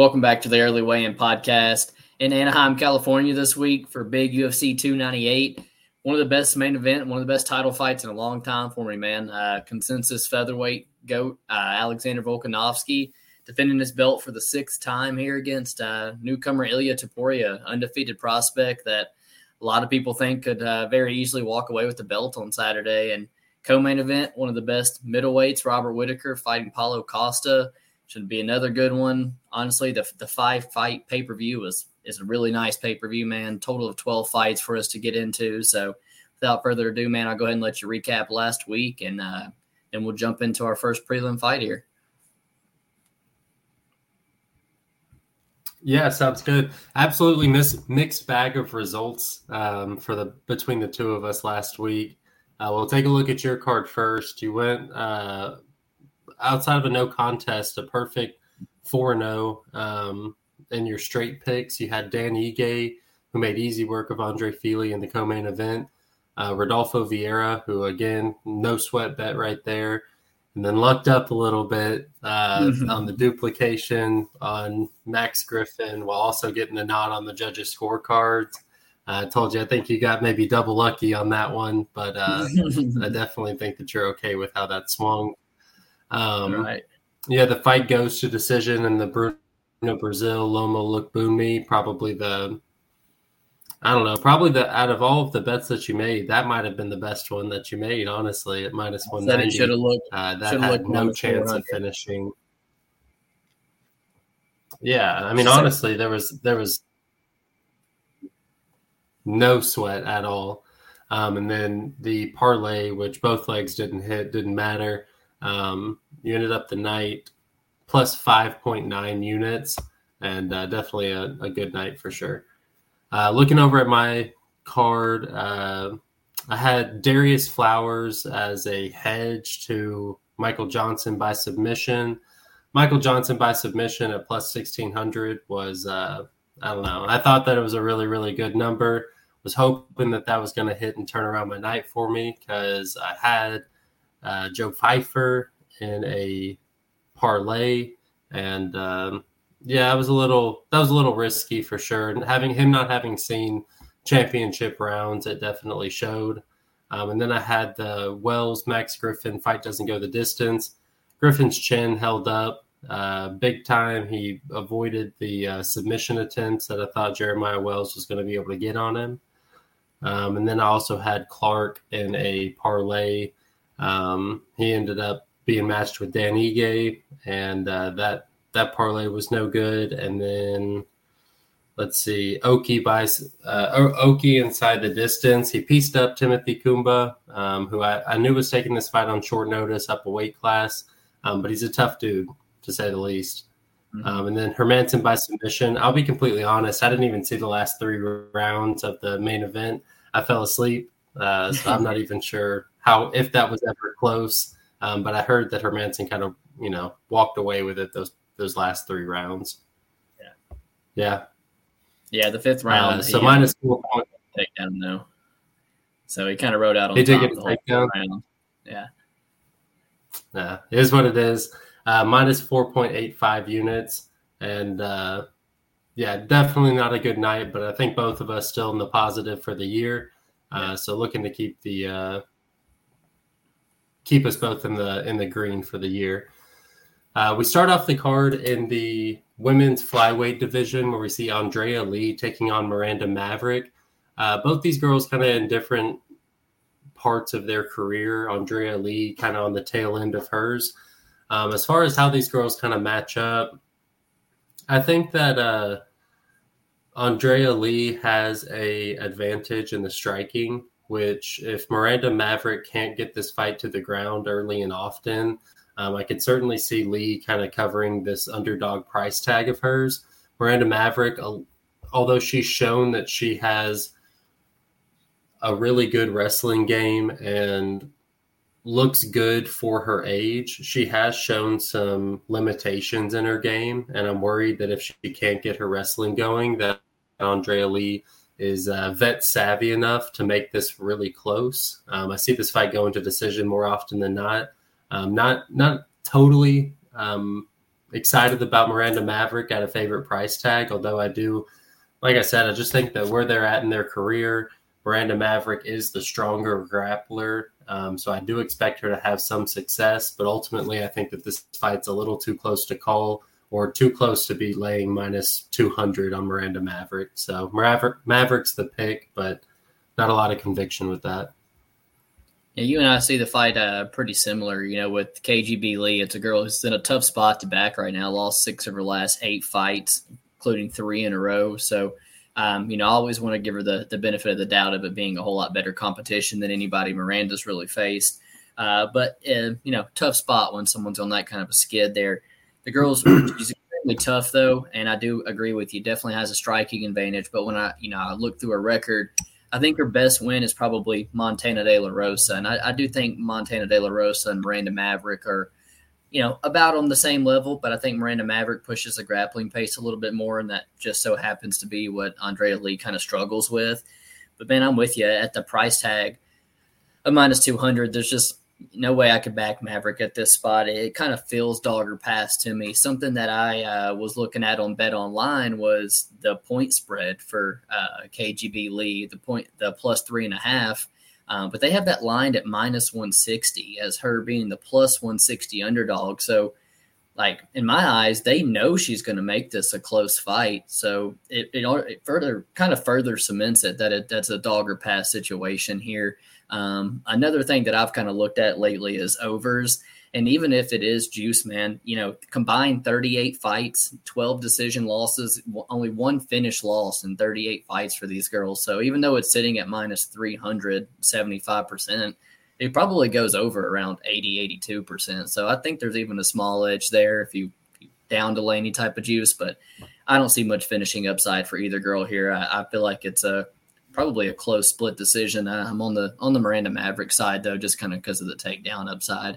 Welcome back to the Early Weigh In podcast in Anaheim, California this week for big UFC 298. One of the best main event, one of the best title fights in a long time for me, man. Uh, consensus featherweight goat uh, Alexander Volkanovski defending his belt for the sixth time here against uh, newcomer Ilya Topuria, undefeated prospect that a lot of people think could uh, very easily walk away with the belt on Saturday. And co-main event, one of the best middleweights, Robert Whittaker fighting Paulo Costa should be another good one. Honestly, the the five fight pay per view is is a really nice pay per view, man. Total of twelve fights for us to get into. So, without further ado, man, I'll go ahead and let you recap last week, and uh, then we'll jump into our first prelim fight here. Yeah, sounds good. Absolutely mis- mixed bag of results um, for the between the two of us last week. Uh, we'll take a look at your card first. You went uh, outside of a no contest, a perfect 4 0 um, in your straight picks. You had Dan Ige, who made easy work of Andre Fili in the co main event. Uh, Rodolfo Vieira, who again, no sweat bet right there. And then lucked up a little bit uh, mm-hmm. on the duplication on Max Griffin while also getting the nod on the judges' scorecards. I told you I think you got maybe double lucky on that one, but uh, I definitely think that you're okay with how that swung. Um, right. Yeah, the fight goes to decision, and the Bruno Brazil Loma Lookboonmee probably the I don't know, probably the out of all of the bets that you made, that might have been the best one that you made. Honestly, at minus one ninety, should have looked. Uh, that had no chance of finishing. Yeah, I mean, honestly, there was there was no sweat at all. Um, and then the parlay, which both legs didn't hit, didn't matter. Um, you ended up the night plus 5.9 units, and uh, definitely a, a, good night for sure. Uh, looking over at my card, uh, I had Darius Flowers as a hedge to Michael Johnson by submission. Michael Johnson by submission at plus 1600 was, uh, I don't know. I thought that it was a really, really good number. Was hoping that that was going to hit and turn around my night for me because I had uh, Joe Pyfer in a parlay, and um, yeah, it was a little that was a little risky for sure. And having him not having seen championship rounds, it definitely showed. Um, and then I had the Wells Max Griffin fight doesn't go the distance. Griffin's chin held up uh, big time. He avoided the uh, submission attempts that I thought Jeremiah Wells was going to be able to get on him. Um, and then I also had Clark in a parlay um, he ended up being matched with Dan Ige, and uh, that that parlay was no good. And then let's see, Oki buys uh, Oki inside the distance. He pieced up Timothy Cuamba, um, who I, I, knew was taking this fight on short notice up a weight class, um, but he's a tough dude to say the least. Mm-hmm. Um, and then Hermansson by submission. I'll be completely honest. I didn't even see the last three rounds of the main event. I fell asleep, uh, so I'm not even sure how if that was ever close. Um, but I heard that Hermansson kind of you know walked away with it those those last three rounds. Yeah, yeah, yeah. The fifth round, uh, so minus four point takedown though. So he kind of rode out on he did get the takedown. Round. Yeah, yeah, it is what it is. Uh, minus four point eight five units, and uh, yeah, definitely not a good night. But I think both of us still in the positive for the year. Uh, so looking to keep the uh, keep us both in the in the green for the year. Uh, we start off the card in the women's flyweight division where we see Andrea Lee taking on Miranda Maverick. Uh, both these girls kind of in different parts of their career. Andrea Lee kind of on the tail end of hers. Um, as far as how these girls kind of match up, I think that uh, Andrea Lee has a advantage in the striking which if Miranda Maverick can't get this fight to the ground early and often, um, I could certainly see Lee kind of covering this underdog price tag of hers. Miranda Maverick, although she's shown that she has a really good wrestling game and looks good for her age, she has shown some limitations in her game. And I'm worried that if she can't get her wrestling going, that Andrea Lee – is uh, vet savvy enough to make this really close. Um, I see this fight going to decision more often than not. Um, not not totally um, excited about Miranda Maverick at a favorite price tag, although I do, like I said, I just think that where they're at in their career, Miranda Maverick is the stronger grappler. Um, so I do expect her to have some success, but ultimately, I think that this fight's a little too close to call or too close to be laying minus 200 on Miranda Maverick. So Maverick, Maverick's the pick, but not a lot of conviction with that. Yeah, you and I see the fight uh, pretty similar. You know, with KGB Lee, it's a girl who's in a tough spot to back right now. Lost six of her last eight fights, including three in a row. So, um, you know, I always want to give her the the benefit of the doubt of it being a whole lot better competition than anybody Miranda's really faced. Uh, but uh, you know, tough spot when someone's on that kind of a skid there. The girl's she's extremely tough though, and I do agree with you. Definitely has a striking advantage. But when I you know I look through her record I think her best win is probably Montana De La Rosa, and I, I, do think Montana De La Rosa and Miranda Maverick are, you know, about on the same level. But I think Miranda Maverick pushes the grappling pace a little bit more, and that just so happens to be what Andrea Lee kind of struggles with. But man, I'm with you at the price tag of minus two hundred. There's just no way I could back Maverick at this spot. It kind of feels dogger pass to me. Something that I uh, was looking at on Bet Online was the point spread for uh, KGB Lee, the point, the plus three and a half. Um, but they have that lined at minus 160 as her being the plus 160 underdog. So, like in my eyes, they know she's going to make this a close fight. So it, it, it further kind of further cements it that it, that's a dogger pass situation here. Um, another thing that I've kind of looked at lately is overs. And even if it is juice, man, you know, combined 38 fights, 12 decision losses, only one finish loss in 38 fights for these girls. So even though it's sitting at minus 375%, it probably goes over around 80, 82%. So I think there's even a small edge there if you, down to any type of juice, but I don't see much finishing upside for either girl here. I, I feel like it's a probably a close split decision. Uh, I'm on the on the Miranda Maverick side though, just kind of because of the takedown upside.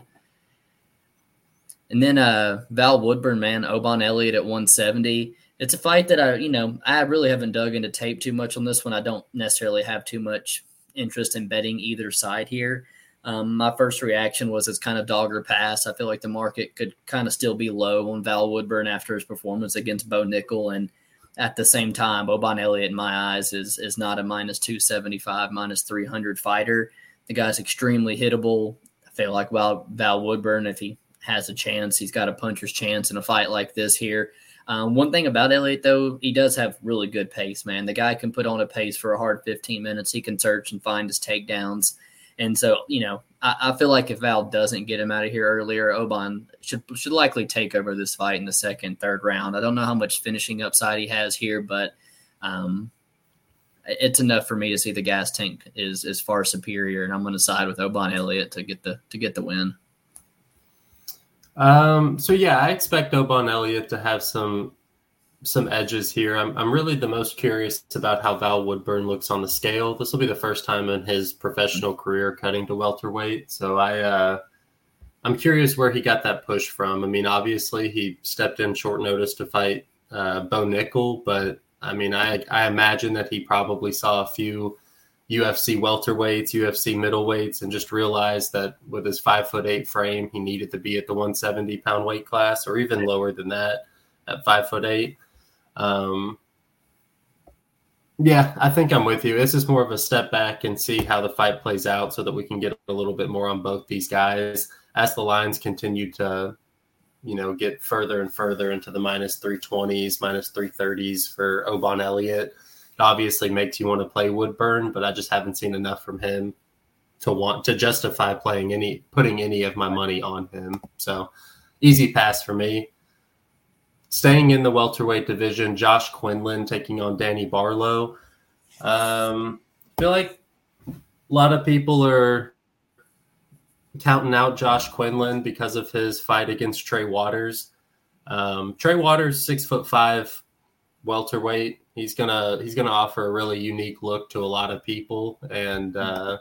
And then uh, Val Woodburn, man, Oban Elliott at 170. It's a fight that I, you know, I really haven't dug into tape too much on this one. I don't necessarily have too much interest in betting either side here. Um, my first reaction was it's kind of dogger pass. I feel like the market could kind of still be low on Val Woodburn after his performance against Bo Nickal and at the same time, Oban Elliott, in my eyes, is is not a minus two seventy five, minus three hundred fighter. The guy's extremely hittable. I feel like Val, Val Woodburn, if he has a chance, he's got a puncher's chance in a fight like this here. Um, one thing about Elliott, though, he does have really good pace, man. The guy can put on a pace for a hard 15 minutes. He can search and find his takedowns. And so, you know, I, I, feel like if Val doesn't get him out of here earlier, Oban should should likely take over this fight in the second, third round. I don't know how much finishing upside he has here, but um, it's enough for me to see the gas tank is is far superior, and I'm going to side with Oban Elliott to get the to get the win. Um, so yeah, I expect Oban Elliott to have some some edges here. I'm, I'm really the most curious about how Val Woodburn looks on the scale. This will be the first time in his professional career cutting to welterweight. So I, uh, I'm curious where he got that push from. I mean, obviously he stepped in short notice to fight uh, Bo Nickal, but I mean, I, I imagine that he probably saw a few UFC welterweights, UFC middleweights, and just realized that with his five foot eight frame, he needed to be at the 170 pound weight class or even lower than that at five foot eight. Um, yeah, I think I'm with you. This is more of a step back and see how the fight plays out so that we can get a little bit more on both these guys as the lines continue to, you know, get further and further into the minus 320s, minus 330s for Oban Elliott. It obviously makes you want to play Woodburn, but I just haven't seen enough from him to want to justify playing any, putting any of my money on him. So easy pass for me. Staying in the welterweight division, Josh Quinlan taking on Danny Barlow. Um, I feel like a lot of people are counting out Josh Quinlan because of his fight against Trey Waters. Um, Trey Waters, six foot five, welterweight. He's gonna he's gonna offer a really unique look to a lot of people, and uh,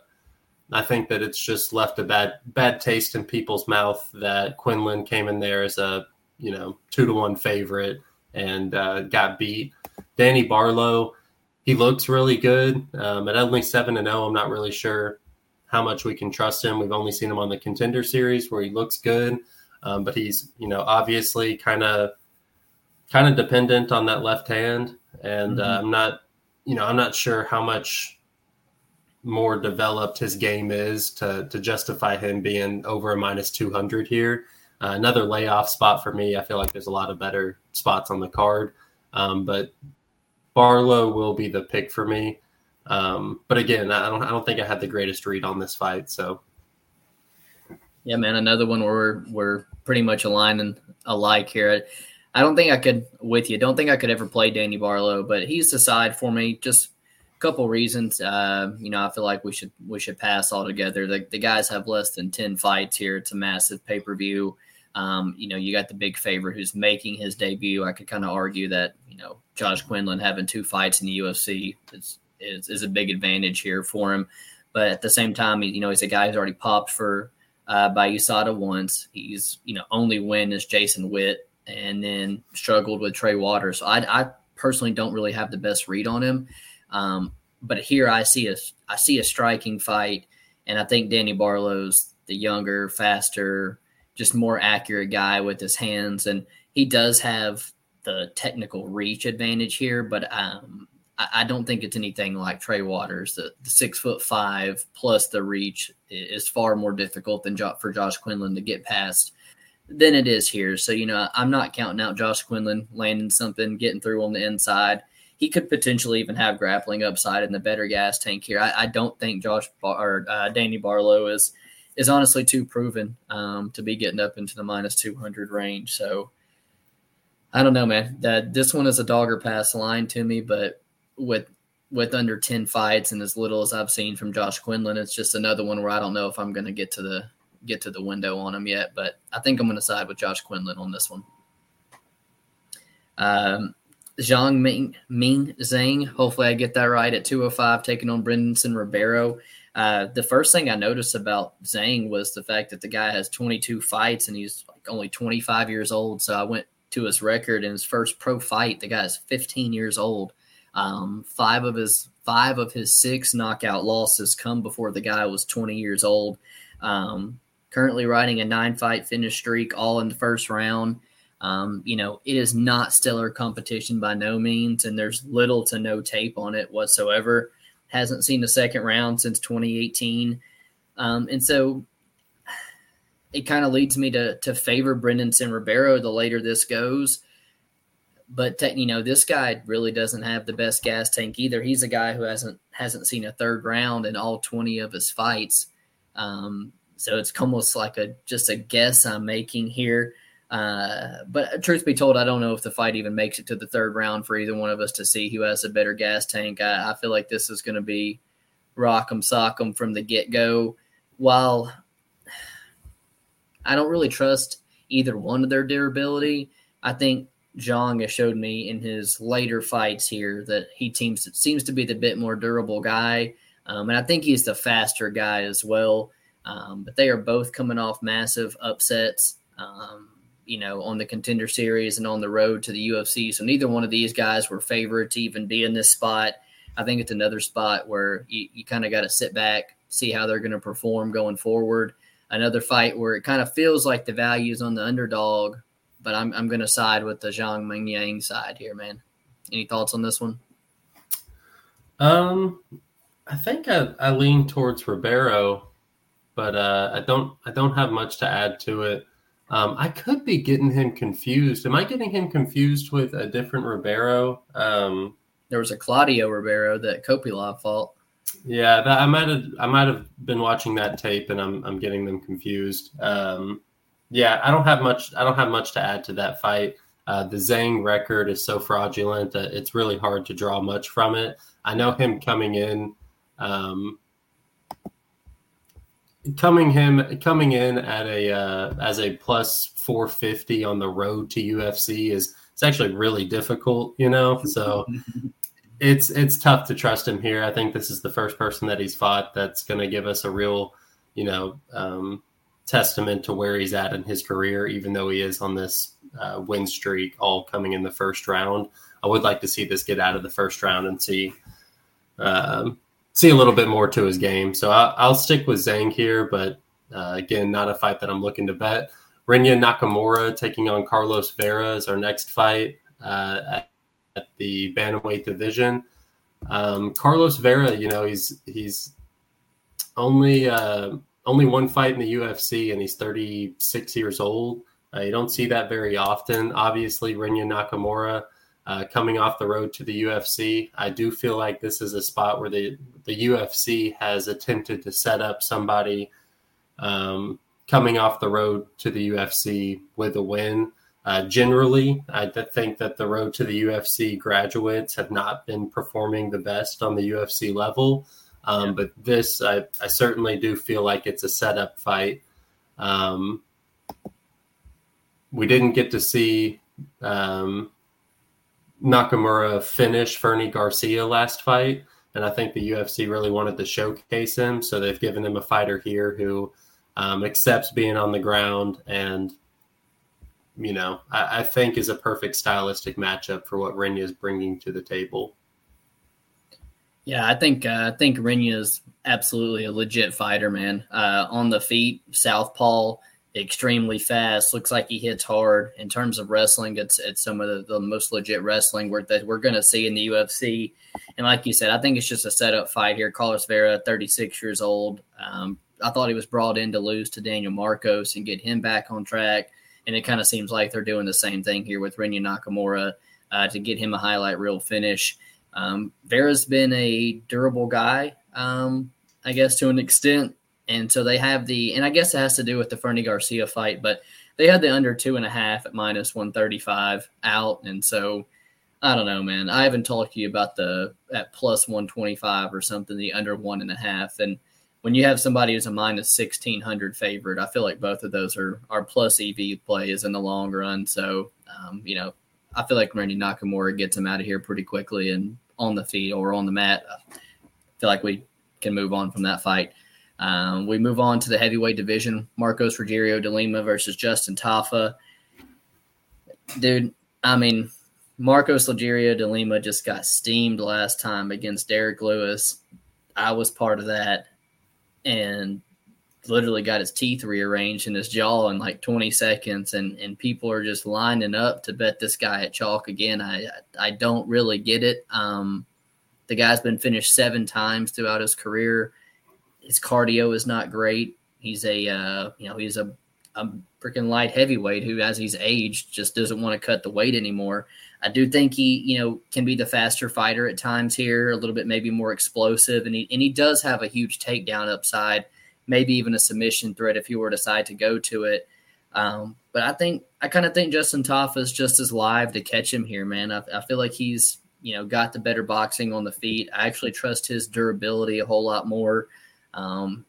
I think that it's just left a bad bad taste in people's mouth that Quinlan came in there as a you know two to one favorite and uh, got beat. Danny Barlow, he looks really good. Um, at only seven and zero, I'm not really sure how much we can trust him. We've only seen him on the contender series where he looks good. Um, but he's you know obviously kind of kind of dependent on that left hand, and uh, mm-hmm. uh, I'm not you know I'm not sure how much more developed his game is to to justify him being over a minus 200 here. Uh, another layoff spot for me. I feel like there's a lot of better spots on the card, um, but Barlow will be the pick for me. Um, but again, I don't I don't think I had the greatest read on this fight. So yeah, man, another one where we're we're pretty much aligning alike here. I don't think I could with you. Don't think I could ever play Danny Barlow, but he's the side for me. Just a couple reasons. Uh, you know, I feel like we should we should pass altogether. The the guys have less than ten fights here. It's a massive pay per view. Um, you know, you got the big favorite who's making his debut. I could kind of argue that you know Josh Quinlan having two fights in the UFC is, is is a big advantage here for him. But at the same time, you know, he's a guy who's already popped for uh, by USADA once. He's you know only win is Jason Witt, and then struggled with Trey Waters. So I, I personally don't really have the best read on him. Um, but here I see a I see a striking fight, and I think Danny Barlow's the younger, faster, just more accurate guy with his hands, and he does have the technical reach advantage here. But um, I, I, don't think it's anything like Trey Waters. The, the, six foot five plus the reach is far more difficult than jo- for Josh Quinlan to get past than it is here. So you know, I'm not counting out Josh Quinlan landing something, getting through on the inside. He could potentially even have grappling upside in the better gas tank here. I, I don't think Josh Bar- or uh, Danny Barlow is is honestly too proven um, to be getting up into the minus 200 range. So I don't know, man. That this one is a dogger pass line to me, but with with under 10 fights and as little as I've seen from Josh Quinlan, it's just another one where I don't know if I'm going to get to the get to the window on him yet, but I think I'm going to side with Josh Quinlan on this one. Um, Zhang Ming, Ming Zhang, hopefully I get that right at 205, taking on Brendson Ribeiro. Uh, the first thing I noticed about Zhang was the fact that the guy has 22 fights and he's like only 25 years old. So I went to his record in his first pro fight. The guy is 15 years old. Um, five of his five of his six knockout losses come before the guy was 20 years old. Um, currently riding a nine fight finish streak, all in the first round. Um, you know, it is not stellar competition by no means, and there's little to no tape on it whatsoever hasn't seen a second round since 2018. Um, and so it kind of leads me to to favor Brendson Ribeiro the later this goes. But te- you know, this guy really doesn't have the best gas tank either. He's a guy who hasn't hasn't seen a third round in all 20 of his fights. Um, so it's almost like a just a guess I'm making here. Uh, but truth be told, I don't know if the fight even makes it to the third round for either one of us to see who has a better gas tank. I, I feel like this is going to be rock'em sock'em from the get go. While I don't really trust either one of their durability, I think Zhang has showed me in his later fights here that he seems seems to be the bit more durable guy, um, and I think he's the faster guy as well. Um, but they are both coming off massive upsets. Um, you know, on the contender series and on the road to the UFC. So neither one of these guys were favored to even be in this spot. I think it's another spot where you, you kind of got to sit back, see how they're going to perform going forward. Another fight where it kind of feels like the value is on the underdog, but I'm, I'm going to side with the Zhang Mingyang side here, man. Any thoughts on this one? Um, I think I, I lean towards Ribeiro, but uh, I don't I don't have much to add to it. Um, I could be getting him confused. Am I getting him confused with a different Ribeiro? Um, there was a Claudio Ribeiro that Kopylov fought. Yeah, that, I might have I might have been watching that tape and I'm I'm getting them confused. Um, yeah, I don't have much I don't have much to add to that fight. Uh, the Zhang record is so fraudulent that it's really hard to draw much from it. I know him coming in um, coming him coming in at a uh, as a plus 450 on the road to UFC is it's actually really difficult, you know. So it's it's tough to trust him here. I think this is the first person that he's fought that's going to give us a real, you know, um, testament to where he's at in his career. Even though he is on this uh, win streak, all coming in the first round. I would like to see this get out of the first round and see um, see a little bit more to his game. So I'll, I'll stick with Zhang here, but uh, again, not a fight that I'm looking to bet. Rinya Nakamura taking on Carlos Vera is our next fight uh, at, at, the bantamweight division. Um, Carlos Vera, you know, he's he's only uh, only one fight in the UFC, and he's 36 years old. Uh, you don't see that very often. Obviously, Rinya Nakamura uh, coming off the road to the UFC. I do feel like this is a spot where the the UFC has attempted to set up somebody um, coming off the road to the UFC with a win. Uh, generally, I think that the road to the UFC graduates have not been performing the best on the UFC level. Um, yeah. But this, I, I, certainly do feel like it's a setup fight. Um, we didn't get to see um, Nakamura finish Fernie Garcia last fight, and I think the UFC really wanted to showcase him, so they've given him a fighter here who um, accepts being on the ground and you know I, I, think is a perfect stylistic matchup for what Rinya is bringing to the table. Yeah, I think uh, I think Rinya is absolutely a legit fighter, man. Uh, on the feet, southpaw, extremely fast. Looks like he hits hard. In terms of wrestling, it's it's some of the, the most legit wrestling we're, that we're going to see in the UFC. And like you said, I think it's just a setup fight here. Carlos Vera, 36 years old, um, I thought he was brought in to lose to Daniel Marcos and get him back on track. And it kind of seems like they're doing the same thing here with Rinya Nakamura uh, to get him a highlight reel finish. Um, Vera's been a durable guy, um, I guess, to an extent. And so they have the, and I guess it has to do with the Fernie Garcia fight, but they had the under two and a half at minus 135 out. And so I don't know, man. I haven't talked to you about the at plus 125 or something, the under one and a half. And when you have somebody who's a minus 1600 favorite, I feel like both of those are, are plus EV plays in the long run. So, um, you know, I feel like Randy Nakamura gets him out of here pretty quickly and on the field or on the mat. I feel like we can move on from that fight. Um, we move on to the heavyweight division. Marcos Rogerio de Lima versus Justin Tafa. Dude, I mean, Marcos Rogerio de Lima just got steamed last time against Derrick Lewis. I was part of that and literally got his teeth rearranged in his jaw in like 20 seconds and and people are just lining up to bet this guy at chalk again i i don't really get it um the guy's been finished seven times throughout his career his cardio is not great he's a uh you know he's a a freaking light heavyweight who as he's aged just doesn't want to cut the weight anymore i do think he you know can be the faster fighter at times here a little bit maybe more explosive and he and he does have a huge takedown upside maybe even a submission threat if he were to decide to go to it. Um, but I think I kind of think Justin Tafa is just as live to catch him here, man. I, I, feel like he's you know got the better boxing on the feet. I actually trust his durability a whole lot more. Um,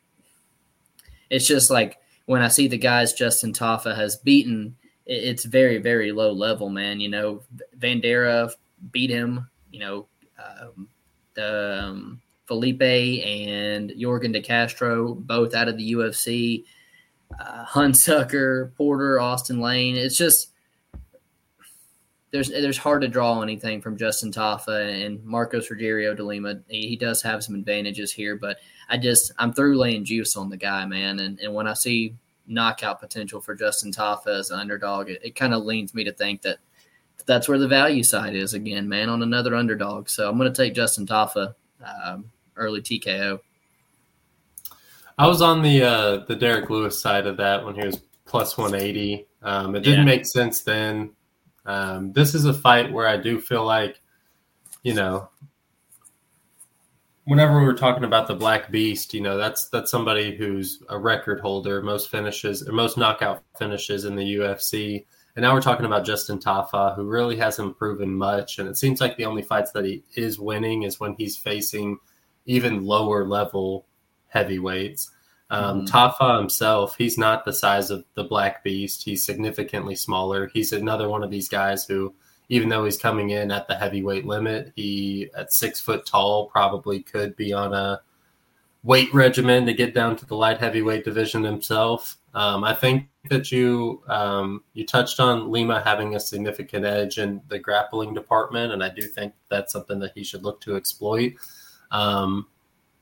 it's just like when I see the guys Justin Tafa has beaten, it's very very low level, man. You know, Vanderaa beat him. You know, um, the um, Felipe and Yorgan De Castro, both out of the UFC. Uh, Hunsucker, Porter, Austin Lane. It's just there's there's hard to draw anything from Justin Tafa and Marcos Rogerio de Lima. He, he, does have some advantages here, but I just I'm through laying juice on the guy, man. And and when I see knockout potential for Justin Tafa as an underdog, it, it kind of leans me to think that that's where the value side is again, man, on another underdog. So I'm going to take Justin Tafa um, early TKO. I was on the uh, the Derrick Lewis side of that when he was plus 180. Um, it didn't yeah. make sense then. Um, this is a fight where I do feel like, you know, whenever we were talking about the Black Beast, you know, that's that's somebody who's a record holder, most finishes or most knockout finishes in the UFC. And now we're talking about Justin Tafa, who really hasn't proven much. And it seems like the only fights that he is winning is when he's facing even lower level heavyweights. Um, mm Tafa himself, he's not the size of the Black Beast. He's significantly smaller. He's another one of these guys who, even though he's coming in at the heavyweight limit, he at six foot tall probably could be on a weight regimen to get down to the light heavyweight division himself. Um, I think that you um, you touched on Lima having a significant edge in the grappling department, and I do think that's something that he should look to exploit. Um,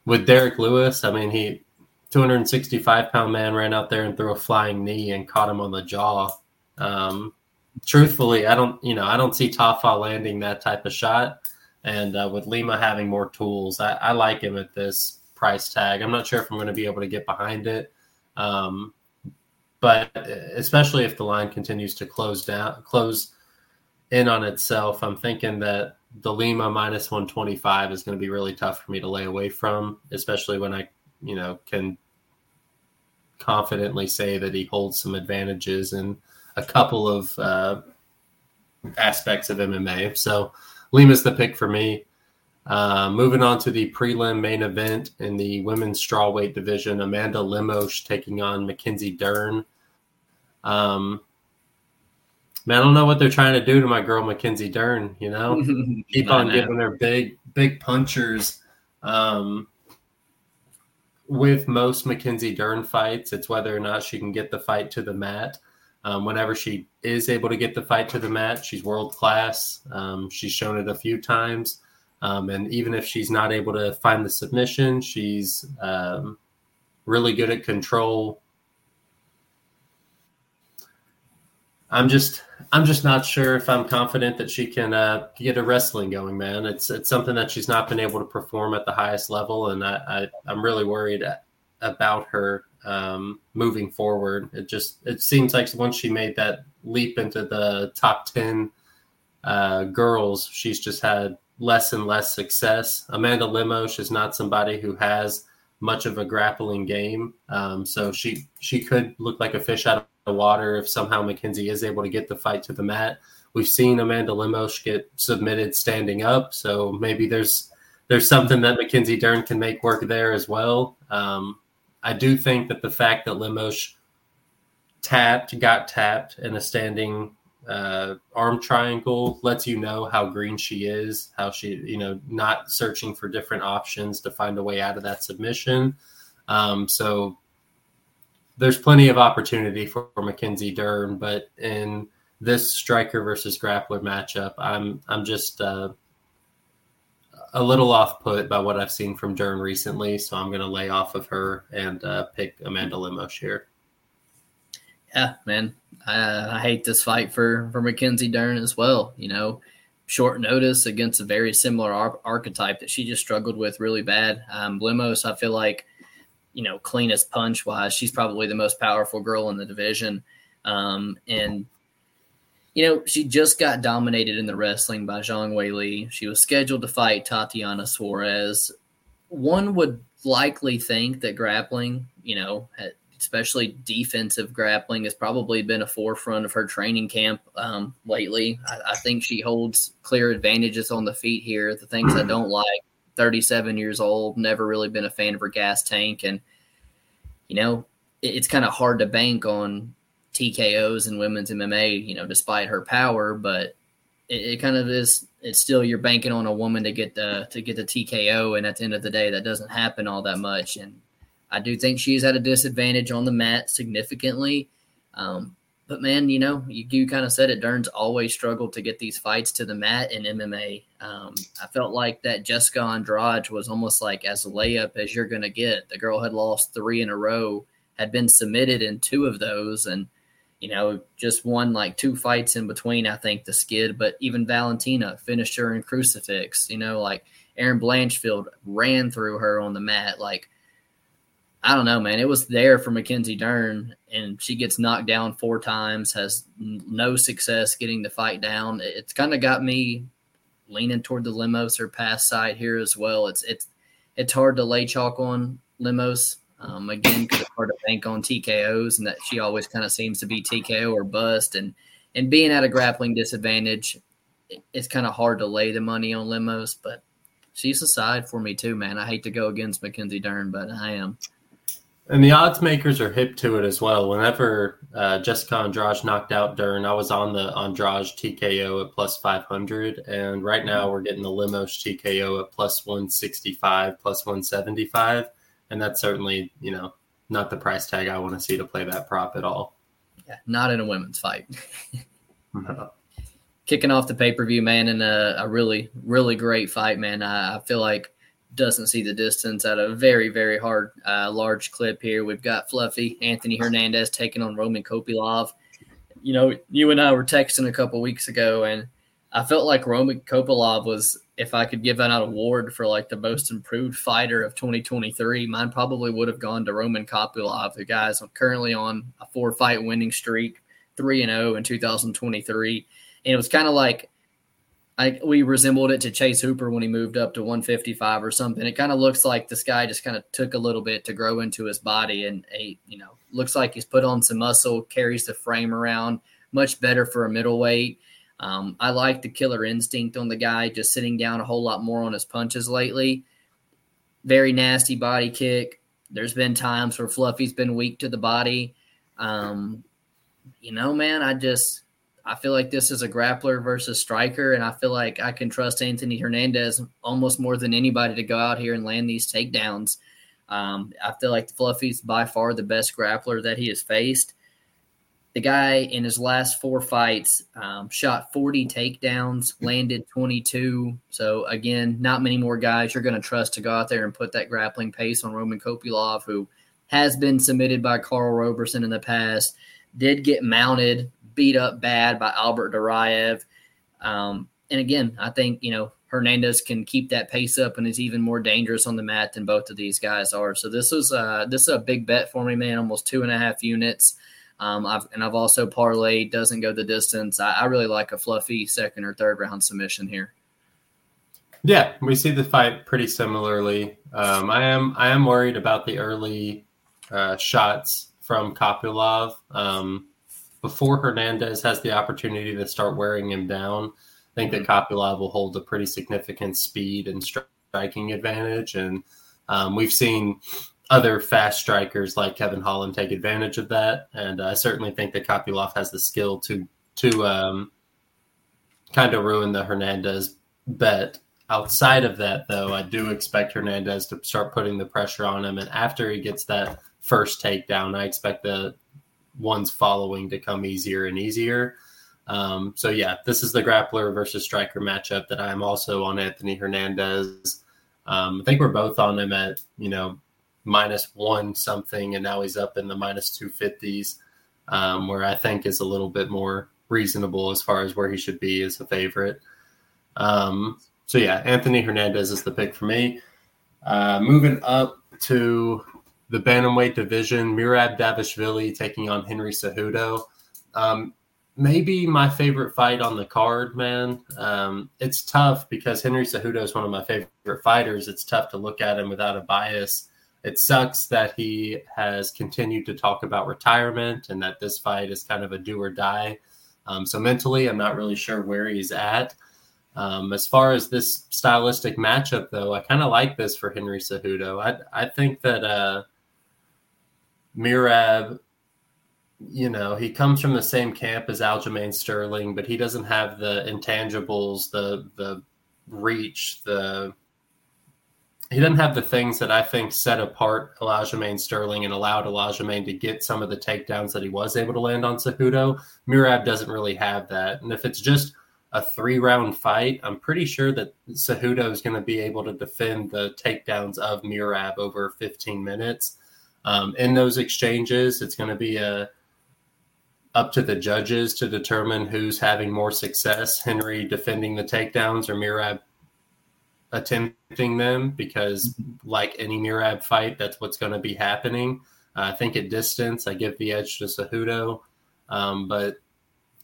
with Derrick Lewis, I mean he 265 pound man ran out there and threw a flying knee and caught him on the jaw. Um, truthfully, I don't, you know, I don't see Tafa landing that type of shot. And uh, with Lima having more tools, I, I, like him at this price tag. I'm not sure if I'm going to be able to get behind it. Um, but especially if the line continues to close down, close in on itself, I'm thinking that the Lima minus 125 is going to be really tough for me to lay away from, especially when I, you know, can confidently say that he holds some advantages in a couple of uh, aspects of MMA. So Lima's the pick for me. Uh, moving on to the prelim main event in the women's strawweight division, Amanda Lemos taking on Mackenzie Dern. Um, man, I don't know what they're trying to do to my girl Mackenzie Dern. You know, keep on giving her big, big punchers. Um, with most Mackenzie Dern fights, it's whether or not she can get the fight to the mat. Um, whenever she is able to get the fight to the mat, she's world class. Um, she's shown it a few times. Um, and even if she's not able to find the submission, she's um, really good at control. I'm just I'm just not sure if I'm confident that she can uh, get a wrestling going, man. It's it's something that she's not been able to perform at the highest level, and I, I am really worried about her um, moving forward. It just it seems like once she made that leap into the top ten uh, girls, she's just had less and less success. Amanda Lemos is not somebody who has much of a grappling game, um, so she she could look like a fish out of the water if somehow Mackenzie is able to get the fight to the mat. We've seen Amanda Lemos get submitted standing up, so maybe there's there's something that Mackenzie Dern can make work there as well. Um, I do think that the fact that Limosh tapped, got tapped in a standing uh, arm triangle lets you know how green she is, how she, you know, not searching for different options to find a way out of that submission. Um, so there's plenty of opportunity for, for Mackenzie Dern, but in this striker versus grappler matchup, I'm I'm just uh, a little off put by what I've seen from Dern recently, so I'm going to lay off of her and uh, pick Amanda Lemos here. Yeah, man, I, I, hate this fight for for Mackenzie Dern as well. You know, short notice against a very similar ar- archetype that she just struggled with really bad. Um, Lemos, I feel like, you know, cleanest punch wise, she's probably the most powerful girl in the division. Um, and you know, she just got dominated in the wrestling by Zhang Wei Li. She was scheduled to fight Tatiana Suarez. One would likely think that grappling, you know, especially defensive grappling, has probably been a forefront of her training camp um, lately. I, I, think she holds clear advantages on the feet here. The things I don't like 37 years old, never really been a fan of her gas tank. And, you know, it, it's kind of hard to bank on TKOs in women's MMA, you know, despite her power, but it, it, kind of is. It's still you're banking on a woman to get the to get the TKO, and at the end of the day, that doesn't happen all that much. And I do think she's at a disadvantage on the mat significantly. Um, but man, you know, you, you kind of said it. Dern's always struggled to get these fights to the mat in MMA. Um, I felt like that Jessica Andrade was almost like as layup as you're going to get. The girl had lost three in a row, had been submitted in two of those, and you know, just won like two fights in between, I think, the skid. But even Valentina finished her in crucifix, you know, like Erin Blanchfield ran through her on the mat. Like, I don't know, man. It was there for Mackenzie Dern, and she gets knocked down four times, has no success getting the fight down. It's kind of got me leaning toward the Lemos or pass side here as well. It's it's it's hard to lay chalk on Lemos. um, again, because it's hard to bank on TKOs, and that she always kind of seems to be TKO or bust, and and being at a grappling disadvantage, it's kind of hard to lay the money on Lemos, but she's a side for me too, man. I hate to go against Mackenzie Dern, but I am. And the odds makers are hip to it as well. Whenever uh, Jessica Andrade knocked out Dern, I was on the Andrade TKO at plus 500. And right now we're getting the Lemos TKO at plus 165, plus 175 and that's certainly you know not the price tag I want to see to play that prop at all. Yeah, not in a women's fight. no. Kicking off the pay per view, man, in a, a, really really great fight, man. I, I, feel like doesn't see the distance at a very, very hard, uh, large clip here. We've got Fluffy Anthony Hernandez taking on Roman Kopylov. You know, you and I were texting a couple weeks ago, and I felt like Roman Kopylov was, if I could give an award for like the most improved fighter of 2023, mine probably would have gone to Roman Kopylov. The guy's currently on a four fight winning streak, 3 and 0 in 2023. And it was kind of like I, we resembled it to Chase Hooper when he moved up to 155 or something. It kind of looks like this guy just kind of took a little bit to grow into his body, and a you know looks like he's put on some muscle, carries the frame around much better for a middleweight. Um, I like the killer instinct on the guy, just sitting down a whole lot more on his punches lately. Very nasty body kick. There's been times where Fluffy's been weak to the body. Um, you know, man, I just I feel like this is a grappler versus striker, and I feel like I can trust Anthony Hernandez almost more than anybody to go out here and land these takedowns. Um, I feel like Fluffy's by far the best grappler that he has faced. The guy in his last four fights um, shot 40 takedowns, landed 22. So, again, not many more guys you're going to trust to go out there and put that grappling pace on Roman Kopylov, who has been submitted by Karl Roberson in the past, did get mounted beat up bad by Albert Duraev. Um, and again, I think, you know, Hernandez can keep that pace up and is even more dangerous on the mat than both of these guys are. So this was uh, this is a big bet for me, man. Almost two and a half units. Um, I've, and I've also parlayed doesn't go the distance. I, I, really like a fluffy second or third round submission here. Yeah, we see the fight pretty similarly. Um, I am I am worried about the early uh, shots from Kopylov. Um, before Hernandez has the opportunity to start wearing him down, I think that mm-hmm. Kopylov will hold a pretty significant speed and striking advantage. And um, we've seen other fast strikers like Kevin Holland take advantage of that. And I certainly think that Kopylov has the skill to to um, kind of ruin the Hernandez bet. Outside of that, though, I do expect Hernandez to start putting the pressure on him. And after he gets that first takedown, I expect the ones following to come easier and easier. Um, so yeah, this is the grappler versus striker matchup that I'm also on Anthony Hernandez. Um, I think we're both on him at you know minus one something, and now he's up in the minus two fifties, um, where I think is a little bit more reasonable as far as where he should be as a favorite. Um, so yeah, Anthony Hernandez is the pick for me. Uh, moving up to the bantamweight division, Merab Dvalishvili taking on Henry Cejudo. Um, maybe my favorite fight on the card, man. Um, it's tough because Henry Cejudo is one of my favorite fighters. It's tough to look at him without a bias. It sucks that he has continued to talk about retirement and that this fight is kind of a do or die. Um, so mentally, I'm not really sure where he's at. Um, as far as this stylistic matchup, though, I kind of like this for Henry Cejudo. I I think that uh, Merab, you know, he comes from the same camp as Aljamain Sterling, but he doesn't have the intangibles, the the reach, the he doesn't have the things that I think set apart Aljamain Sterling and allowed Aljamain to get some of the takedowns that he was able to land on Cejudo. Merab doesn't really have that. And if it's just a three round fight, I'm pretty sure that Cejudo is going to be able to defend the takedowns of Merab over 15 minutes. Um, in those exchanges, it's going to be a uh, up to the judges to determine who's having more success Henry defending the takedowns or Merab attempting them because, mm-hmm. like any Merab fight, that's what's going to be happening. Uh, I think at distance, I give the edge to Cejudo. Um, but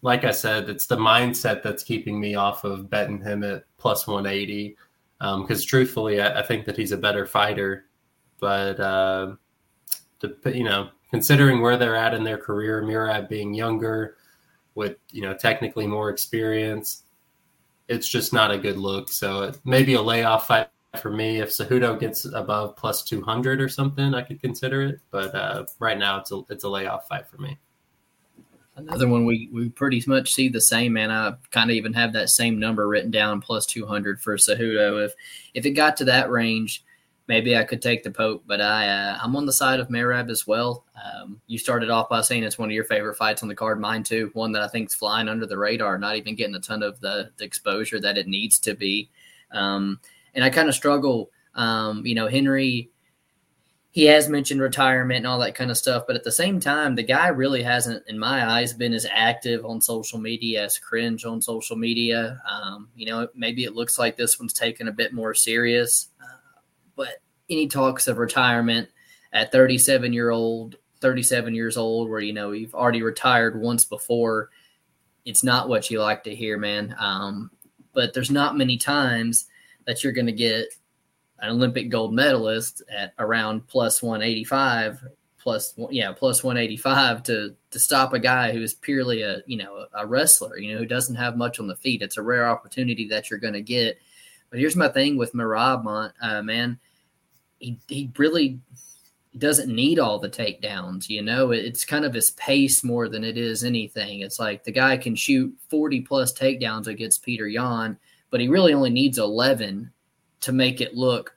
like I said, it's the mindset that's keeping me off of betting him at plus 180. Because um, truthfully, I, I, think that he's a better fighter. But uh, you know considering where they're at in their career, Merab being younger with you know technically more experience, it's just not a good look. So maybe a layoff fight for me. If Cejudo gets above plus two hundred or something, I could consider it. But uh, right now, it's a it's a layoff fight for me. Another one we, we pretty much see the same, man. I kind of even have that same number written down plus 200 for Cejudo. If if it got to that range, maybe I could take the Pope, but I uh, I'm on the side of Merab as well. Um, you started off by saying it's one of your favorite fights on the card, mine too. One that I think is flying under the radar, not even getting a ton of the, the exposure that it needs to be. Um, and I kind of struggle Um, you know, Henry, he has mentioned retirement and all that kind of stuff, but at the same time, the guy really hasn't, in my eyes, been as active on social media as cringe on social media. Um, you know, maybe it looks like this one's taken a bit more serious, but any talks of retirement at 37 year old, 37 years old, where you know you've already retired once before, it's not what you like to hear, man. Um, but there's not many times that you're going to get an Olympic gold medalist at around plus 185 plus yeah plus 185 to to stop a guy who's purely a you know a, wrestler you know who doesn't have much on the feet. It's a rare opportunity that you're going to get. But here's my thing with Merab uh, man he he really doesn't need all the takedowns you know? It's kind of his pace more than it is anything. It's like the guy can shoot 40 plus takedowns against Petr Yan but he really only needs 11 to make it look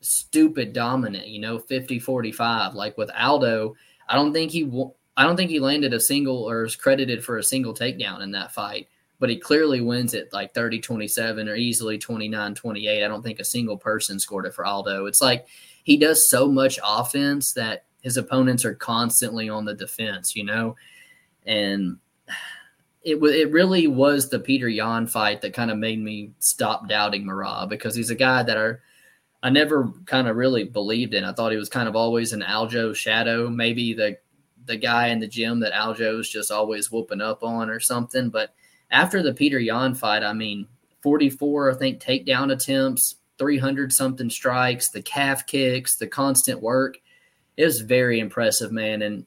stupid dominant, you know, 50 45. Like with Aldo, I don't think he I don't think he landed a single or is credited for a single takedown in that fight, but he clearly wins it like 30 27 or easily 29 28. I don't think a single person scored it for Aldo. It's like he does so much offense that his opponents are constantly on the defense, you know? And it it really was the Petr Yan fight that kind of made me stop doubting Merab because he's a guy that I I never kind of really believed in. I thought he was kind of always an Aljo shadow, maybe the the guy in the gym that Aljo's just always whooping up on or something. But after the Petr Yan fight, I mean, 44, I think, takedown attempts, 300 something strikes, the calf kicks, the constant work. It was very impressive, man. And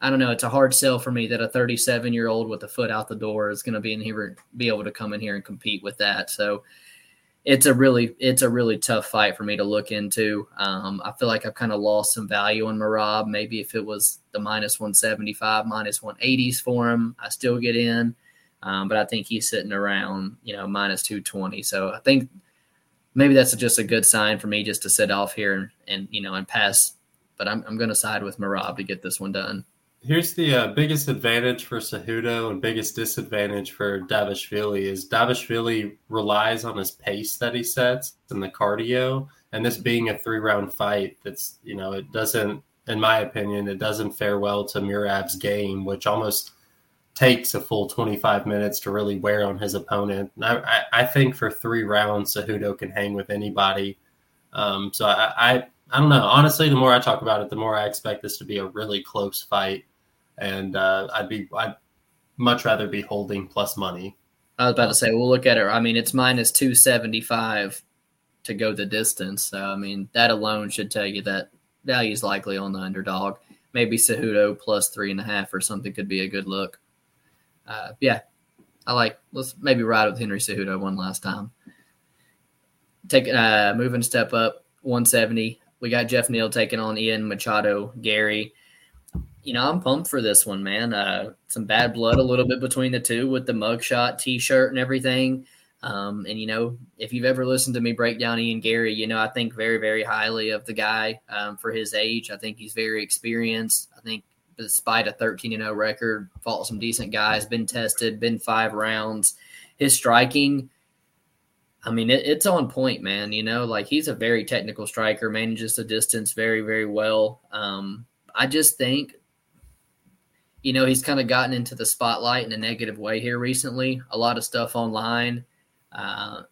I don't know. It's a hard sell for me that a 37 year old with a foot out the door is going to be in here, be able to come in here and compete with that. So it's a really, it's a really tough fight for me to look into. Um, I feel like I've kind of lost some value on Merab. Maybe if it was the minus 175, minus 180s for him, I still get in. Um, but I think he's sitting around, you know, minus 220. So I think maybe that's just a good sign for me just to sit off here and, and you know, and pass. But I'm, I'm going to side with Merab to get this one done. Here's the uh, biggest advantage for Cejudo and biggest disadvantage for Dvalishvili is Dvalishvili relies on his pace that he sets and the cardio. And this being a three round fight, that's you know it doesn't, in my opinion, it doesn't fare well to Merab's game, which almost takes a full 25 minutes to really wear on his opponent. I, I, think for three rounds, Cejudo can hang with anybody. Um, so I, I I don't know. Honestly, the more I talk about it, the more I expect this to be a really close fight and uh, I'd be I'd much rather be holding plus money. I was about to say we'll look at it. I mean, it's minus two seventy five to go the distance. So I mean, that alone should tell you that value is likely on the underdog. Maybe Cejudo plus three and a half or something could be a good look. Uh, yeah, I like. Let's maybe ride with Henry Cejudo one last time. Take uh, moving step up, one seventy. We got Geoff Neal taking on Ian Machado Garry you know, I'm pumped for this one, man. Uh, some bad blood a little bit between the two with the mugshot T-shirt and everything. Um, and you know, if you've ever listened to me break down Ian Garry, you know I think very, very highly of the guy um, for his age. I think he's very experienced. I think despite a 13 and 0 record, fought some decent guys, been tested, been five rounds. His striking, I mean, it, it's on point, man. You know, like he's a very technical striker, manages the distance very, very well. Um, I just think you know, he's kind of gotten into the spotlight in a negative way here recently. A lot of stuff online. Uh,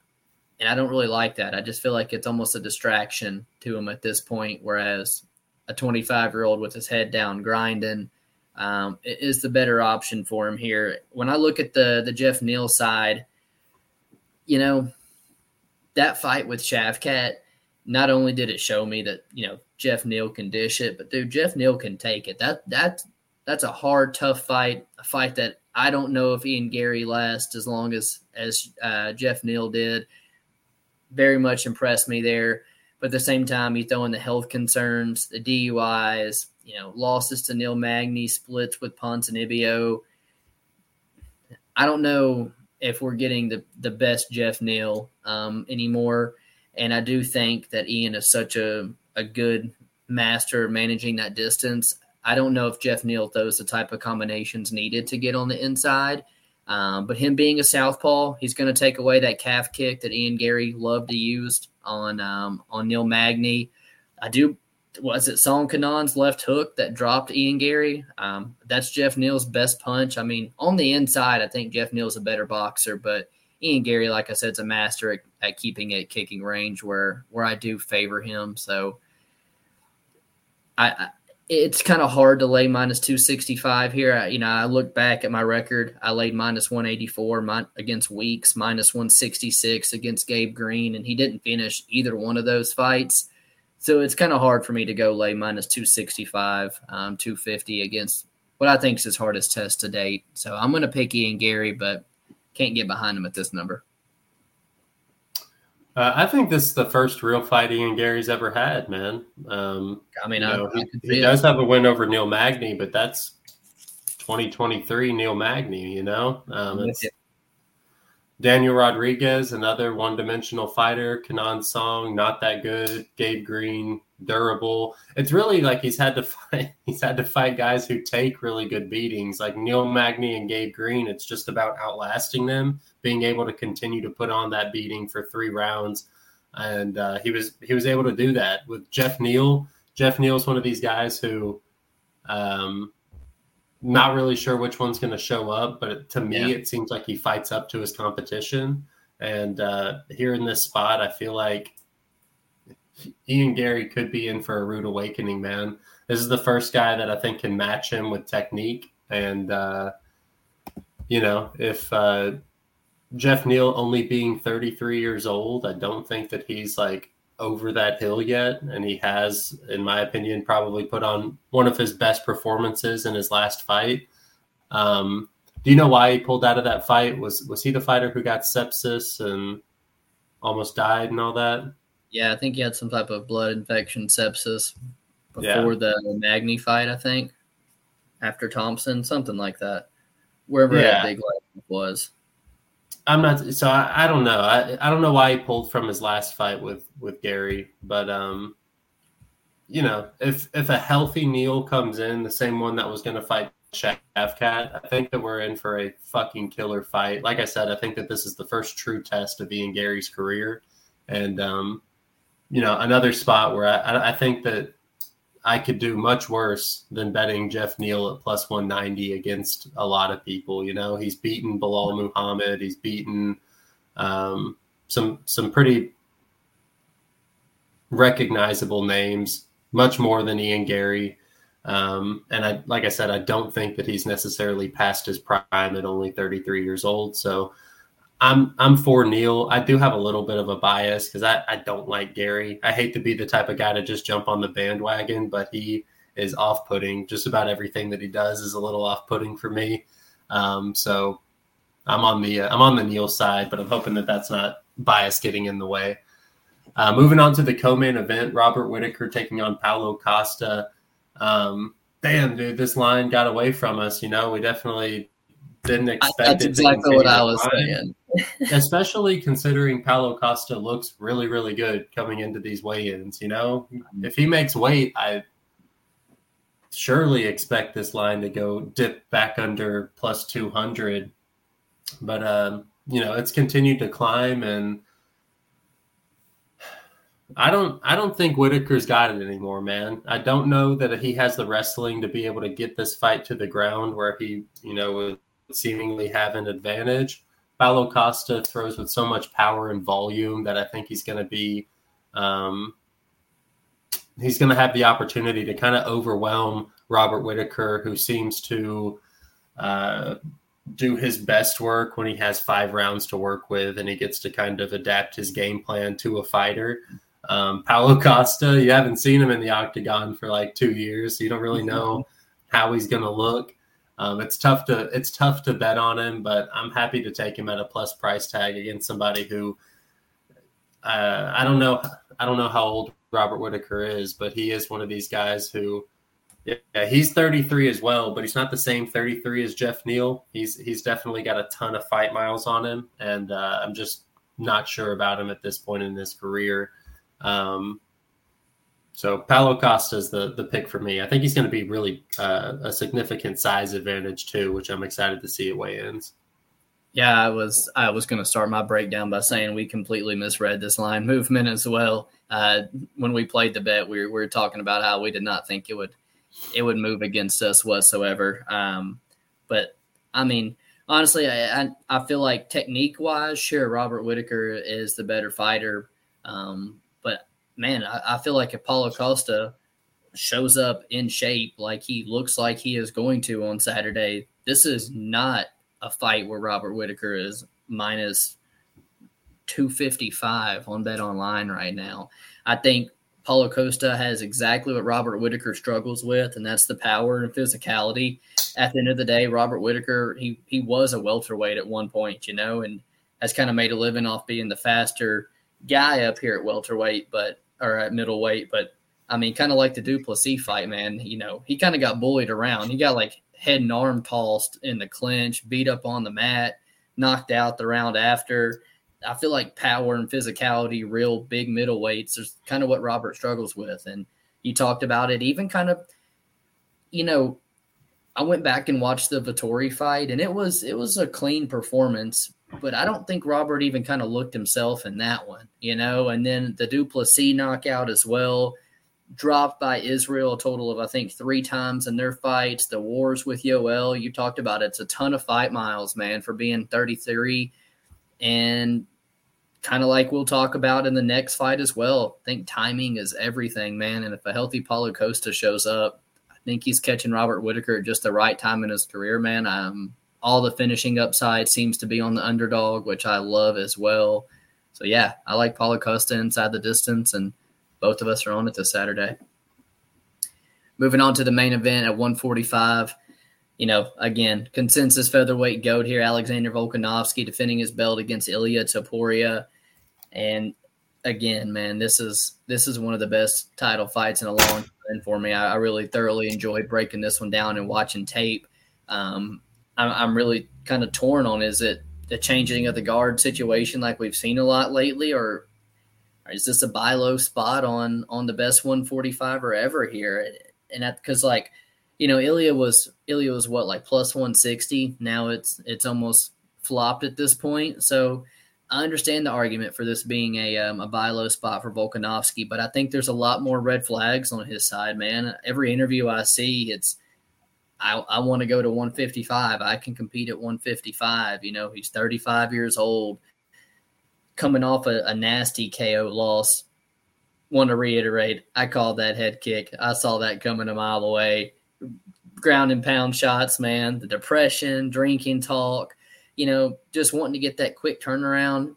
and I don't really like that. I just feel like it's almost a distraction to him at this point. Whereas a 25 year old with his head down grinding um, is the better option for him here. When I look at the the Geoff Neal side, you know, that fight with Shavkat, not only did it show me that you know Geoff Neal can dish it, but dude, Geoff Neal can take it. That that that's a hard, tough fight. A fight that I don't know if Ian Garry lasts as long as as uh, Geoff Neal did. Very much impressed me there. But at the same time, you throw in the health concerns, the DUIs, you know, losses to Neil Magny, splits with Ponzinibbio. I don't know if we're getting the, the best Geoff Neal um, anymore. And I do think that Ian is such a, a good master managing that distance. I don't know if Geoff Neal throws the type of combinations needed to get on the inside. Um, but him being a southpaw, he's going to take away that calf kick that Ian Garry loved to use on um, on Neil Magny. I do was it Song Kenan's left hook that dropped Ian Garry? Um, that's Geoff Neal's best punch. I mean, on the inside, I think Geoff Neal's a better boxer, but Ian Garry, like I said, is a master at, at keeping it kicking range where where I do favor him. So I, I it's kind of hard to lay minus 265 here. I, you know, I look back at my record. I laid minus 184 my, against Weeks, minus 166 against Gabe Green, and he didn't finish either one of those fights. So it's kind of hard for me to go lay minus 265, um, 250 against what I think is his hardest test to date. So I'm going to pick Ian Garry, but can't get behind him at this number. Uh, I think this is the first real fight Ian Garry's ever had, man. Um, I mean, I, know, he, he does have a win over Neil Magny, but that's 2023 Neil Magny. You know, um, Daniel Rodriguez, another one-dimensional fighter. Kenan Song, not that good. Gabe Green, durable. It's really like he's had to fight. He's had to fight guys who take really good beatings, like Neil Magny and Gabe Green. It's just about outlasting them, being able to continue to put on that beating for three rounds, and uh, he was he was able to do that with Geoff Neal. Geoff Neal is one of these guys who. Um, not really sure which one's going to show up, but to me, yeah. it seems like he fights up to his competition. And uh, here in this spot, I feel like Ian Garry could be in for a rude awakening, man. This is the first guy that I think can match him with technique. And, uh, you know, if uh, Geoff Neal only being 33 years old, I don't think that he's like over that hill yet, and he has, in my opinion, probably put on one of his best performances in his last fight. Um, do you know why he pulled out of that fight? Was was he the fighter who got sepsis and almost died and all that? Yeah, I think he had some type of blood infection, sepsis, before yeah. the Magny fight. I think after Thompson, something like that. Wherever yeah. that big was. I'm not. So I, I don't know. I, I don't know why he pulled from his last fight with with Garry, but um, you know, if if a healthy Neal comes in, the same one that was going to fight Shavkat, I think that we're in for a fucking killer fight. Like I said, I think that this is the first true test of Ian Garry's career, and um, you know, another spot where I I think that I could do much worse than betting Geoff Neal at plus 190 against a lot of people. You know, he's beaten Belal Muhammad. He's beaten um, some some pretty recognizable names, much more than Ian Garry. Um, and I, like I said, I don't think that he's necessarily past his prime at only 33 years old. So I'm I'm for Neal. I do have a little bit of a bias because I, I don't like Garry. I hate to be the type of guy to just jump on the bandwagon, but he is off putting. Just about everything that he does is a little off putting for me. Um, so I'm on the uh, I'm on the Neal side, but I'm hoping that that's not bias getting in the way. Uh, moving on to the co-main event, Robert Whittaker taking on Paulo Costa. Um, damn, dude, this line got away from us. You know, we definitely didn't expect. That's exactly what I was saying. Especially considering Paulo Costa looks really, really good coming into these weigh-ins. You know, mm-hmm. if he makes weight, I surely expect this line to go dip back under plus two hundred. But um, you know, it's continued to climb, and I don't, I don't think Whittaker's got it anymore, man. I don't know that he has the wrestling to be able to get this fight to the ground where he, you know, would seemingly have an advantage. Paulo Costa throws with so much power and volume that I think he's going to be, um, he's going to have the opportunity to kind of overwhelm Robert Whittaker, who seems to uh, do his best work when he has five rounds to work with and he gets to kind of adapt his game plan to a fighter. Um, Paulo Costa, you haven't seen him in the octagon for like two years, so you don't really know how he's going to look. Um, it's tough to it's tough to bet on him, but I'm happy to take him at a plus price tag against somebody who uh, I don't know I don't know how old Robert Whittaker is, but he is one of these guys who yeah, he's 33 as well, but he's not the same 33 as Geoff Neal. He's he's definitely got a ton of fight miles on him, and uh, I'm just not sure about him at this point in his career. Um, so Paulo Costa is the the pick for me. I think he's going to be really uh, a significant size advantage too, which I'm excited to see at weigh-ins. Yeah, I was I was going to start my breakdown by saying we completely misread this line movement as well. Uh, when we played the bet, we were, we were talking about how we did not think it would it would move against us whatsoever. Um, but I mean, honestly, I, I, I feel like technique wise, sure, Robert Whittaker is the better fighter. Um, but man, I, I, feel like if Paulo Costa shows up in shape like he looks like he is going to on Saturday, this is not a fight where Robert Whittaker is minus 255 on Bet Online right now. I think Paulo Costa has exactly what Robert Whittaker struggles with, and that's the power and physicality. At the end of the day, Robert Whittaker, he he was a welterweight at one point, you know, and has kind of made a living off being the faster guy up here at welterweight, but or at middleweight. But I mean, kind of like the Du Plessis fight, man. You know, he kind of got bullied around. He got like head and arm tossed in the clinch, beat up on the mat, knocked out the round after. I feel like power and physicality, real big middleweights, is kind of what Robert struggles with. And you talked about it, even kind of, you know, I went back and watched the Vettori fight, and it was it was a clean performance, but I don't think Robert even kind of looked himself in that one, you know. And then the Du Plessis knockout as well, dropped by Israel a total of I think three times in their fights. The wars with Yoel, you talked about it. it's a ton of fight miles, man, for being 33 and kind of like we'll talk about in the next fight as well. I think timing is everything, man. And if a healthy Paulo Costa shows up, I think he's catching Robert Whittaker at just the right time in his career, man. Um, all the finishing upside seems to be on the underdog, which I love as well. So yeah, I like Paulo Costa inside the distance, and both of us are on it this Saturday. Moving on to the main event at 145 you know, again, consensus featherweight goat here, Alexander Volkanovski defending his belt against Ilia Topuria. And again, man, this is this is one of the best title fights in a long time for me. I, I really thoroughly enjoyed breaking this one down and watching tape. Um, I'm, I'm really kind of torn on is it the changing of the guard situation like we've seen a lot lately, or, is this a buy low spot on on the best 145 or ever here? And that because like you know, Ilia was Ilia was what like plus 160. Now it's it's almost flopped at this point. So I understand the argument for this being a um, a buy low spot for Volkanovski, but I think there's a lot more red flags on his side, man. Every interview I see, it's I, I want to go to 155. I can compete at 155. You know, he's 35 years old, coming off a, a nasty KO loss. Want to reiterate, I called that head kick. I saw that coming a mile away ground and pound shots, man, the depression, drinking talk, you know, just wanting to get that quick turnaround.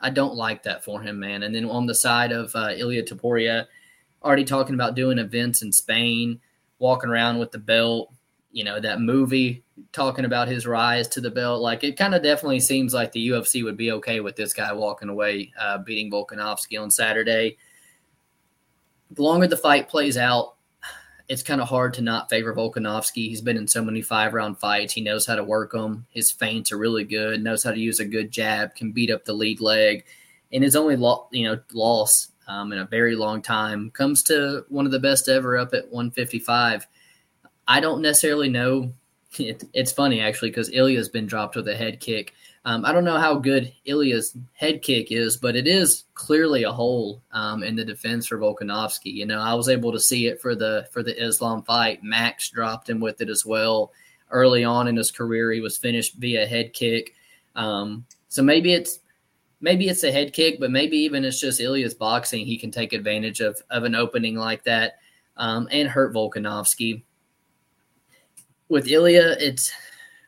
I don't like that for him, man. And then on the side of uh, Ilia Topuria, already talking about doing events in Spain, walking around with the belt, you know, that movie talking about his rise to the belt. Like it kind of definitely seems like the UFC would be okay with this guy walking away, uh, beating Volkanovski on Saturday. The longer the fight plays out, it's kind of hard to not favor Volkanovski. He's been in so many five round fights. He knows how to work them. His feints are really good. Knows how to use a good jab. Can beat up the lead leg. And his only lo- you know loss um, in a very long time comes to one of the best ever up at 155. I don't necessarily know. It, it's funny actually because Ilia's been dropped with a head kick. Um, I don't know how good Ilia's head kick is, but it is clearly a hole um, in the defense for Volkanovski. You know, I was able to see it for the for the Islam fight. Max dropped him with it as well. Early on in his career, he was finished via head kick. Um, so maybe it's maybe it's a head kick, but maybe even it's just Ilia's boxing. He can take advantage of of an opening like that um, and hurt Volkanovski. With Ilia, it's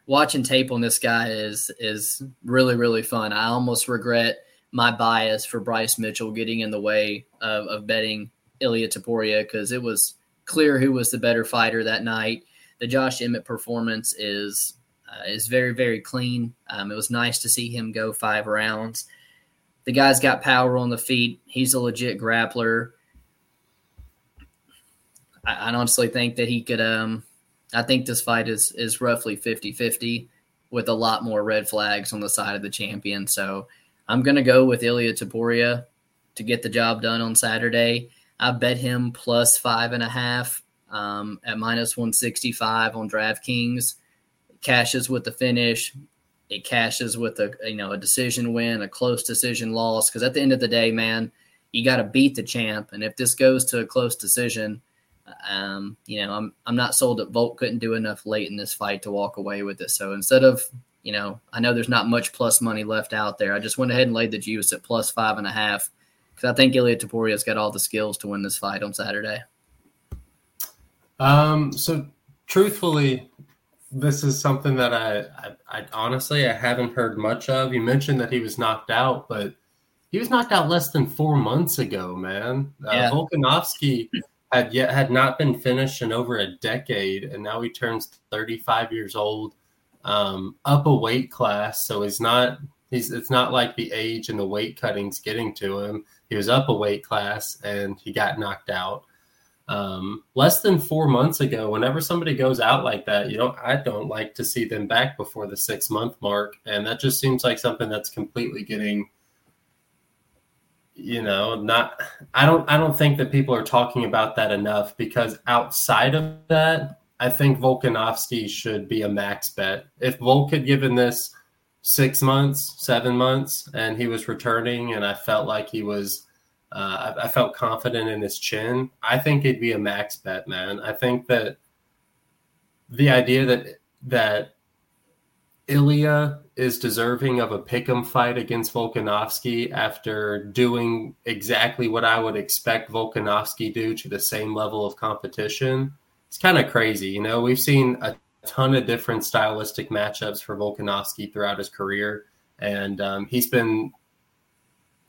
watching tape on this guy is is really really fun. I almost regret my bias for Bryce Mitchell getting in the way of, of betting Ilia Topuria because it was clear who was the better fighter that night. The Josh Emmett performance is uh, is very very clean. Um, it was nice to see him go five rounds. The guy's got power on the feet. He's a legit grappler. I, I honestly think that he could um, I think this fight is is roughly 50-50 with a lot more red flags on the side of the champion. So I'm gonna go with Ilia Topuria to get the job done on Saturday. I bet him plus five and a half um, at minus 165 on DraftKings. Cashes with the finish. It cashes with a you know a decision win, a close decision loss. Because at the end of the day, man, you got to beat the champ, and if this goes to a close decision, um, you know I'm I'm not sold that Volk couldn't do enough late in this fight to walk away with it. So instead of you know I know there's not much plus money left out there, I just went ahead and laid the juice at plus five and a half because I think Ilia Topuria's got all the skills to win this fight on Saturday. Um. So truthfully, this is something that I, I, I, honestly I haven't heard much of. You mentioned that he was knocked out, but he was knocked out less than four months ago, man. Uh, yeah. Uh, Volkanovski had yet had not been finished in over a decade, and now he turns 35 years old, um, up a weight class. So he's not he's it's not like the age and the weight cutting's getting to him. He was up a weight class and he got knocked out um, less than four months ago, whenever somebody goes out like that, you know, I don't like to see them back before the six month mark. And that just seems like something that's completely getting, you know, not, I don't, I don't think that people are talking about that enough because outside of that, I think Volkanovski should be a max bet. If Volk had given this six months, seven months, and he was returning, and I felt like he was uh, I, I, felt confident in his chin. I think it'd be a max bet, man. I think that the idea that that Ilia is deserving of a pick'em fight against Volkanovski after doing exactly what I would expect Volkanovski do to the same level of competition. It's kind of crazy, you know. We've seen a ton of different stylistic matchups for Volkanovski throughout his career, and um, he's been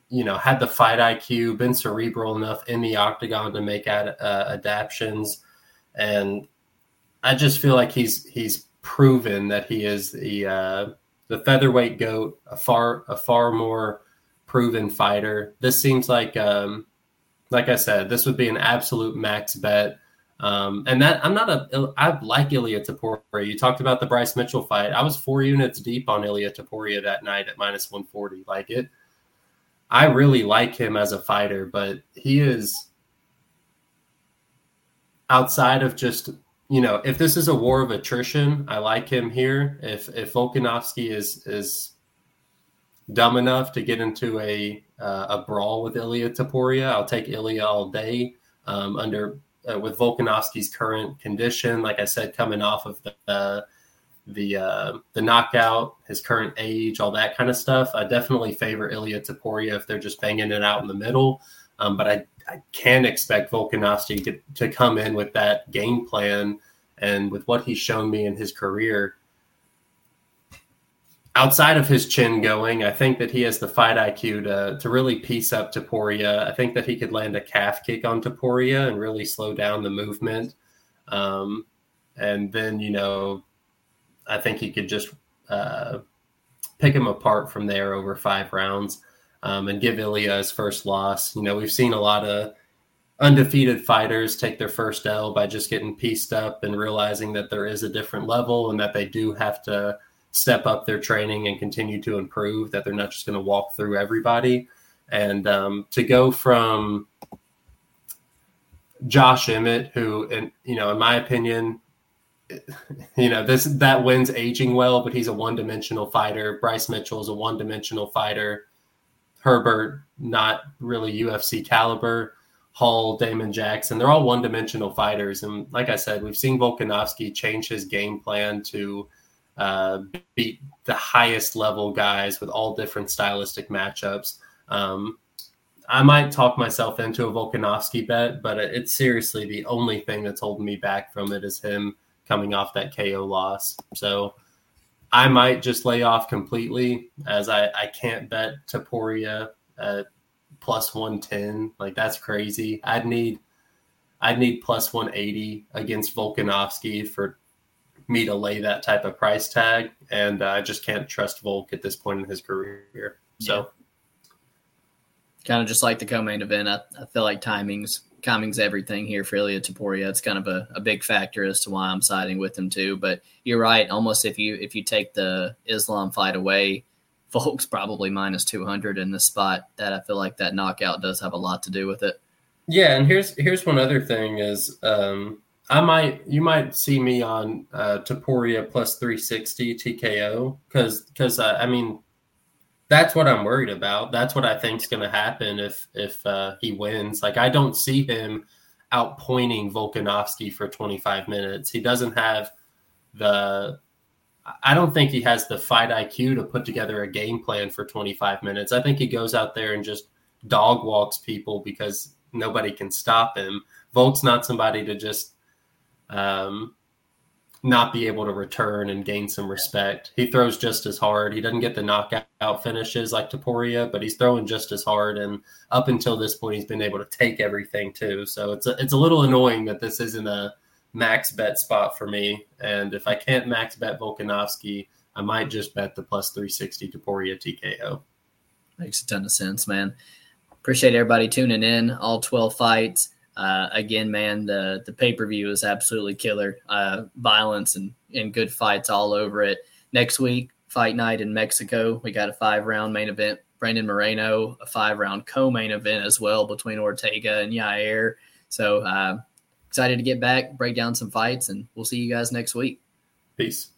you know, had the fight IQ, been cerebral enough in the octagon to make ad, uh, adaptations, and I just feel like he's he's proven that he is the uh, the featherweight goat, a far a far more proven fighter. This seems like, um, like I said, this would be an absolute max bet. Um, and that I'm not a I like Ilia Topuria. You talked about the Bryce Mitchell fight. I was four units deep on Ilia Topuria that night at minus 140. Like it I really like him as a fighter, but he is outside of just you know if this is a war of attrition, I like him here. If if Volkanovski is is dumb enough to get into a uh, a brawl with Ilia Topuria, I'll take Ilia all day. Um, under uh, with Volkanovski's current condition, like I said, coming off of the uh, the uh, the knockout, his current age, all that kind of stuff. I definitely favor Ilia Topuria if they're just banging it out in the middle. Um, but I, I can expect Volkanovski to, to come in with that game plan and with what he's shown me in his career. Outside of his chin going, I think that he has the fight IQ to, to really piece up Topuria. I think that he could land a calf kick on Topuria and really slow down the movement. Um, and then, you know, I think he could just uh, pick him apart from there over five rounds um, and give Ilia his first loss. You know, we've seen a lot of undefeated fighters take their first L by just getting pieced up and realizing that there is a different level and that they do have to step up their training and continue to improve, that they're not just going to walk through everybody. And um, to go from Josh Emmett, who, in, you know, in my opinion, you know this that wins aging well, but he's a one dimensional fighter. Bryce Mitchell is a one dimensional fighter. Herbert not really UFC caliber. Hall, Damon Jackson, they're all one dimensional fighters. And like I said, we've seen Volkanovski change his game plan to uh, beat the highest level guys with all different stylistic matchups. Um, I might talk myself into a Volkanovski bet, but it's seriously the only thing that's holding me back from it is him coming off that KO loss. So I might just lay off completely as I, I can't bet Topuria at plus 110. Like that's crazy. I'd need I'd need plus 180 against Volkanovski for me to lay that type of price tag. And I just can't trust Volk at this point in his career. So yeah. kind of just like the co-main event, I, I feel like timing's timing's everything here for Ilia Topuria. It's kind of a, a big factor as to why I'm siding with him too. But you're right. Almost if you if you take the Islam fight away, Volk's probably minus 200 in this spot. That I feel like that knockout does have a lot to do with it. Yeah, and here's here's one other thing is um, I might you might see me on uh, Topuria plus 360 TKO because because I mean that's what I'm worried about. That's what I think is going to happen if if uh, he wins. Like I don't see him outpointing Volkanovski for 25 minutes. He doesn't have the I don't think he has the fight IQ to put together a game plan for 25 minutes. I think he goes out there and just dog walks people because nobody can stop him. Volk's not somebody to just um, not be able to return and gain some respect. He throws just as hard. He doesn't get the knockout finishes like Topuria, but he's throwing just as hard. And up until this point, he's been able to take everything too. So it's a, it's a little annoying that this isn't a max bet spot for me. And if I can't max bet Volkanovski, I might just bet the plus 360 Topuria TKO. Makes a ton of sense, man. Appreciate everybody tuning in. All 12 fights. Uh, again, man, the the pay per view is absolutely killer. Uh, violence and, and good fights all over it. Next week, fight night in Mexico. We got a five round main event. Brandon Moreno, a five round co main event as well between Ortega and Yair. So uh, excited to get back, break down some fights, and we'll see you guys next week. Peace.